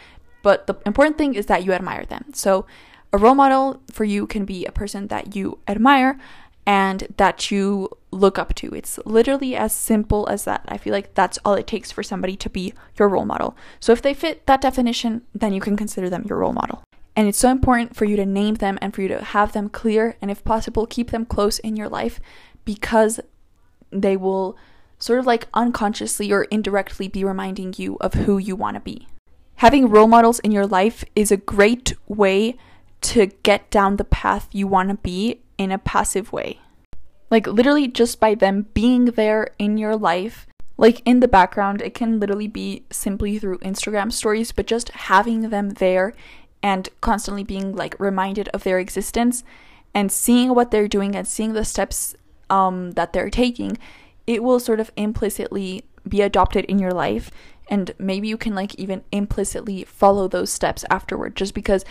But the important thing is that you admire them. So, a role model for you can be a person that you admire and that you look up to. It's literally as simple as that. I feel like that's all it takes for somebody to be your role model. So if they fit that definition, then you can consider them your role model. And it's so important for you to name them and for you to have them clear and, if possible, keep them close in your life because they will sort of like unconsciously or indirectly be reminding you of who you want to be. Having role models in your life is a great way to get down the path you want to be in a passive way. Like, literally, just by them being there in your life, like in the background, it can literally be simply through Instagram stories, but just having them there and constantly being like reminded of their existence and seeing what they're doing and seeing the steps um, that they're taking, it will sort of implicitly be adopted in your life. And maybe you can like even implicitly follow those steps afterward just because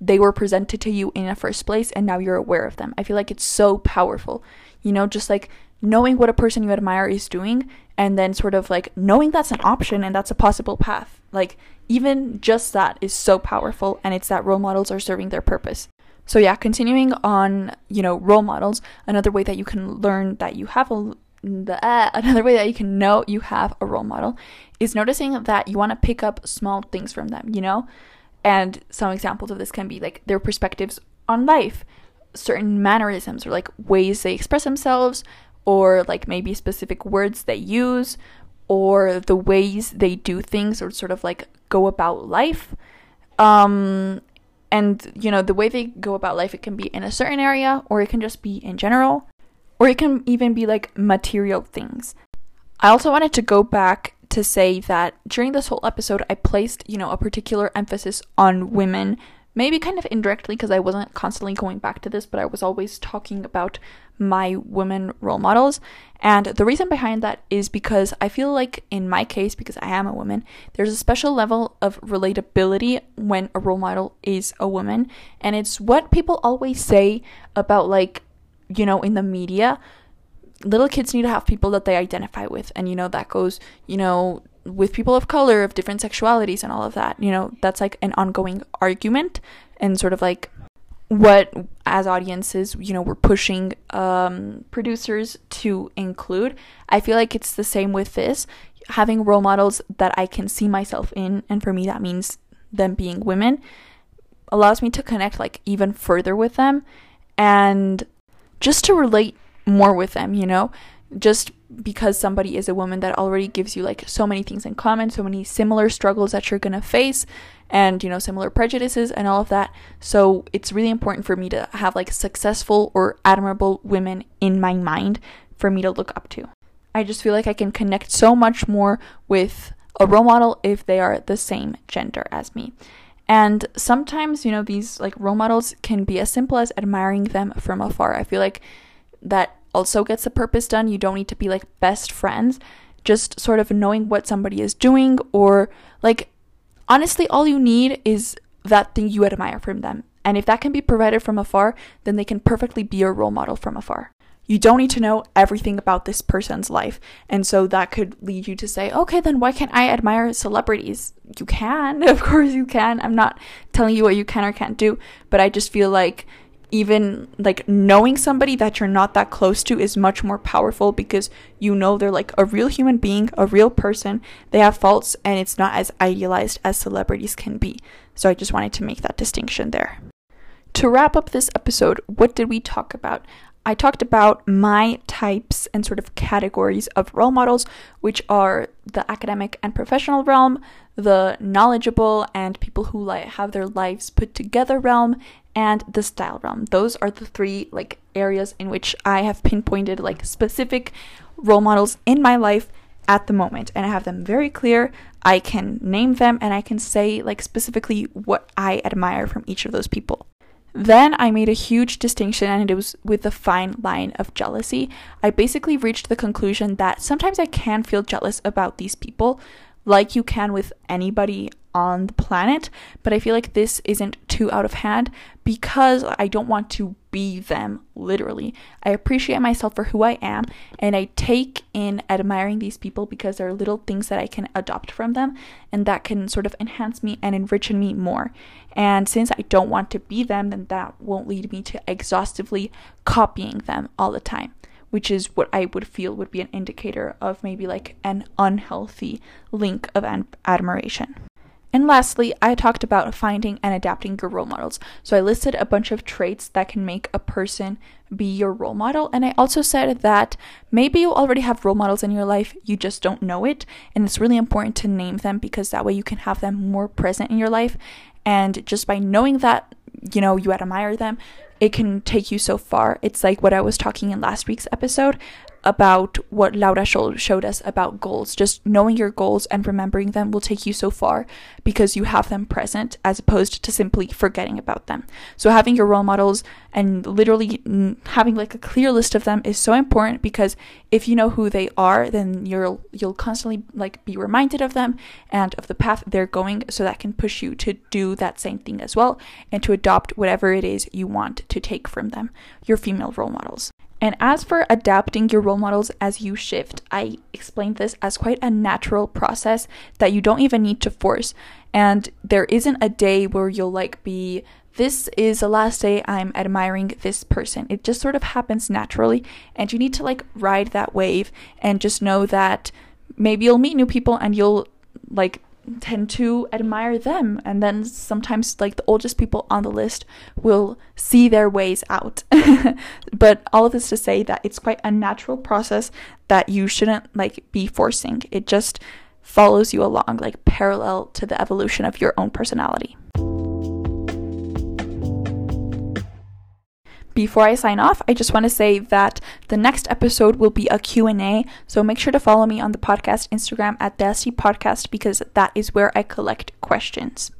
they were presented to you in the first place and now you're aware of them. I feel like it's so powerful. You know, just like knowing what a person you admire is doing and then sort of like knowing that's an option and that's a possible path. Like even just that is so powerful and it's that role models are serving their purpose. So yeah, continuing on, you know, role models, another way that you can learn that you have a the, uh, <laughs> another way that you can know you have a role model is noticing that you want to pick up small things from them, you know? And some examples of this can be like their perspectives on life, certain mannerisms or like ways they express themselves, or like maybe specific words they use, or the ways they do things or sort of like go about life. Um, and you know, the way they go about life, it can be in a certain area, or it can just be in general, or it can even be like material things. I also wanted to go back to say that during this whole episode, I placed, you know, a particular emphasis on women, maybe kind of indirectly because I wasn't constantly going back to this, but I was always talking about my women role models. And the reason behind that is because I feel like, in my case, because I am a woman, there's a special level of relatability when a role model is a woman. And it's what people always say about, like, you know, in the media little kids need to have people that they identify with and you know that goes you know with people of color of different sexualities and all of that you know that's like an ongoing argument and sort of like what as audiences you know we're pushing um, producers to include i feel like it's the same with this having role models that i can see myself in and for me that means them being women allows me to connect like even further with them and just to relate more with them, you know? Just because somebody is a woman that already gives you like so many things in common, so many similar struggles that you're gonna face, and you know, similar prejudices and all of that. So it's really important for me to have like successful or admirable women in my mind for me to look up to. I just feel like I can connect so much more with a role model if they are the same gender as me. And sometimes, you know, these like role models can be as simple as admiring them from afar. I feel like that also gets the purpose done. You don't need to be like best friends. Just sort of knowing what somebody is doing, or like honestly, all you need is that thing you admire from them. And if that can be provided from afar, then they can perfectly be your role model from afar. You don't need to know everything about this person's life. And so that could lead you to say, okay, then why can't I admire celebrities? You can, <laughs> of course you can. I'm not telling you what you can or can't do, but I just feel like even like knowing somebody that you're not that close to is much more powerful because you know they're like a real human being, a real person. They have faults and it's not as idealized as celebrities can be. So I just wanted to make that distinction there. To wrap up this episode, what did we talk about? I talked about my types and sort of categories of role models, which are the academic and professional realm, the knowledgeable and people who have their lives put together realm, and the style realm. Those are the three like areas in which I have pinpointed like specific role models in my life at the moment, and I have them very clear. I can name them and I can say like specifically what I admire from each of those people. Then I made a huge distinction, and it was with the fine line of jealousy. I basically reached the conclusion that sometimes I can feel jealous about these people, like you can with anybody on the planet, but I feel like this isn't too out of hand because I don't want to be them literally. I appreciate myself for who I am and I take in admiring these people because there are little things that I can adopt from them and that can sort of enhance me and enrich me more. And since I don't want to be them, then that won't lead me to exhaustively copying them all the time which is what I would feel would be an indicator of maybe like an unhealthy link of admiration. And lastly, I talked about finding and adapting your role models. So I listed a bunch of traits that can make a person be your role model. And I also said that maybe you already have role models in your life, you just don't know it. And it's really important to name them because that way you can have them more present in your life. And just by knowing that, you know, you admire them, it can take you so far. It's like what I was talking in last week's episode about what Laura showed us about goals. Just knowing your goals and remembering them will take you so far because you have them present as opposed to simply forgetting about them. So having your role models and literally having like a clear list of them is so important because if you know who they are, then you'll you'll constantly like be reminded of them and of the path they're going so that can push you to do that same thing as well and to adopt whatever it is you want to take from them, your female role models. And as for adapting your role models as you shift, I explained this as quite a natural process that you don't even need to force. And there isn't a day where you'll like be, this is the last day I'm admiring this person. It just sort of happens naturally. And you need to like ride that wave and just know that maybe you'll meet new people and you'll like tend to admire them. And then sometimes like the oldest people on the list will see their ways out. <laughs> But all of this to say that it's quite a natural process that you shouldn't like be forcing. It just follows you along like parallel to the evolution of your own personality Before I sign off, I just want to say that the next episode will be a Q&A, so make sure to follow me on the podcast Instagram at Dusty Podcast because that is where I collect questions.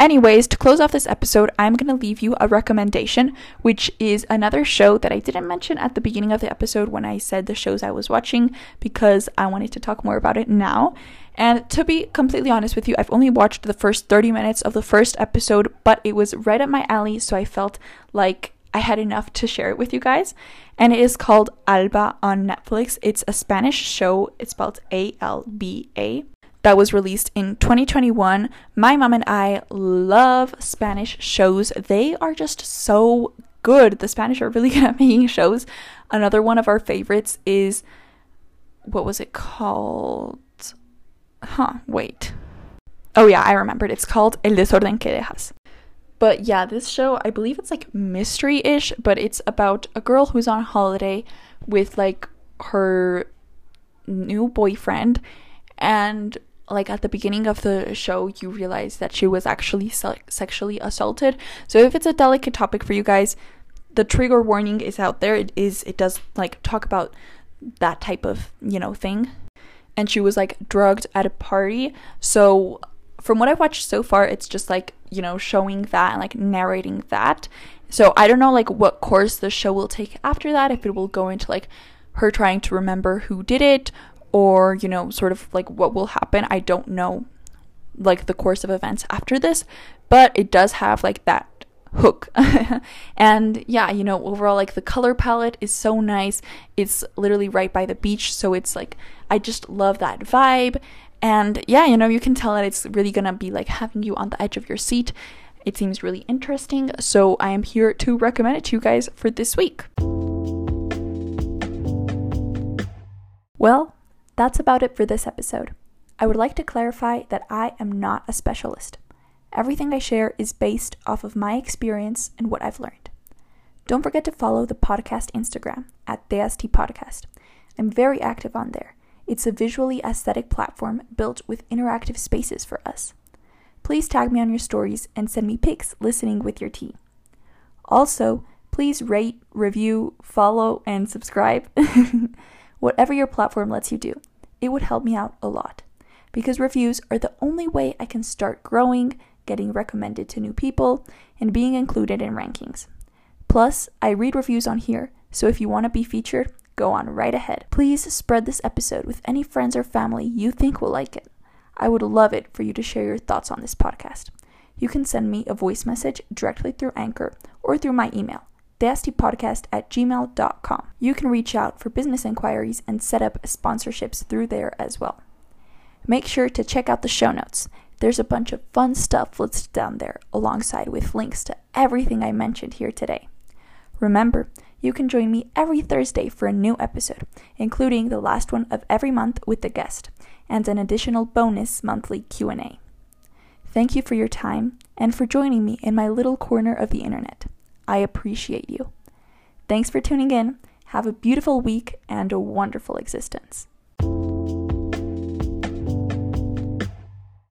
Anyways, to close off this episode, I'm going to leave you a recommendation, which is another show that I didn't mention at the beginning of the episode when I said the shows I was watching because I wanted to talk more about it now. And to be completely honest with you, I've only watched the first 30 minutes of the first episode, but it was right up my alley, so I felt like I had enough to share it with you guys. And it is called Alba on Netflix. It's a Spanish show. It's spelled A L B A. That was released in 2021. My mom and I love Spanish shows. They are just so good. The Spanish are really <laughs> good at making shows. Another one of our favorites is what was it called? Huh, wait. Oh yeah, I remembered. It's called El desorden que dejas. But yeah, this show, I believe it's like mystery ish, but it's about a girl who's on holiday with like her new boyfriend. And like at the beginning of the show, you realize that she was actually se- sexually assaulted. So if it's a delicate topic for you guys, the trigger warning is out there. It is, it does like talk about that type of, you know, thing. And she was like drugged at a party. So from what I've watched so far, it's just like, you know, showing that and like narrating that. So I don't know like what course the show will take after that, if it will go into like her trying to remember who did it or, you know, sort of like what will happen. I don't know like the course of events after this, but it does have like that hook. <laughs> and yeah, you know, overall like the color palette is so nice. It's literally right by the beach, so it's like I just love that vibe and yeah, you know, you can tell that it's really gonna be like having you on the edge of your seat. It seems really interesting, so I am here to recommend it to you guys for this week. Well, that's about it for this episode. I would like to clarify that I am not a specialist. Everything I share is based off of my experience and what I've learned. Don't forget to follow the podcast Instagram at DST Podcast. I'm very active on there. It's a visually aesthetic platform built with interactive spaces for us. Please tag me on your stories and send me pics listening with your tea. Also, please rate, review, follow, and subscribe. <laughs> Whatever your platform lets you do, it would help me out a lot. Because reviews are the only way I can start growing, getting recommended to new people, and being included in rankings. Plus, I read reviews on here, so if you want to be featured, go on right ahead. Please spread this episode with any friends or family you think will like it. I would love it for you to share your thoughts on this podcast. You can send me a voice message directly through Anchor or through my email, theastypodcast at gmail.com. You can reach out for business inquiries and set up sponsorships through there as well. Make sure to check out the show notes. There's a bunch of fun stuff listed down there, alongside with links to everything I mentioned here today. Remember, you can join me every Thursday for a new episode, including the last one of every month with the guest and an additional bonus monthly Q&A. Thank you for your time and for joining me in my little corner of the internet. I appreciate you. Thanks for tuning in. Have a beautiful week and a wonderful existence.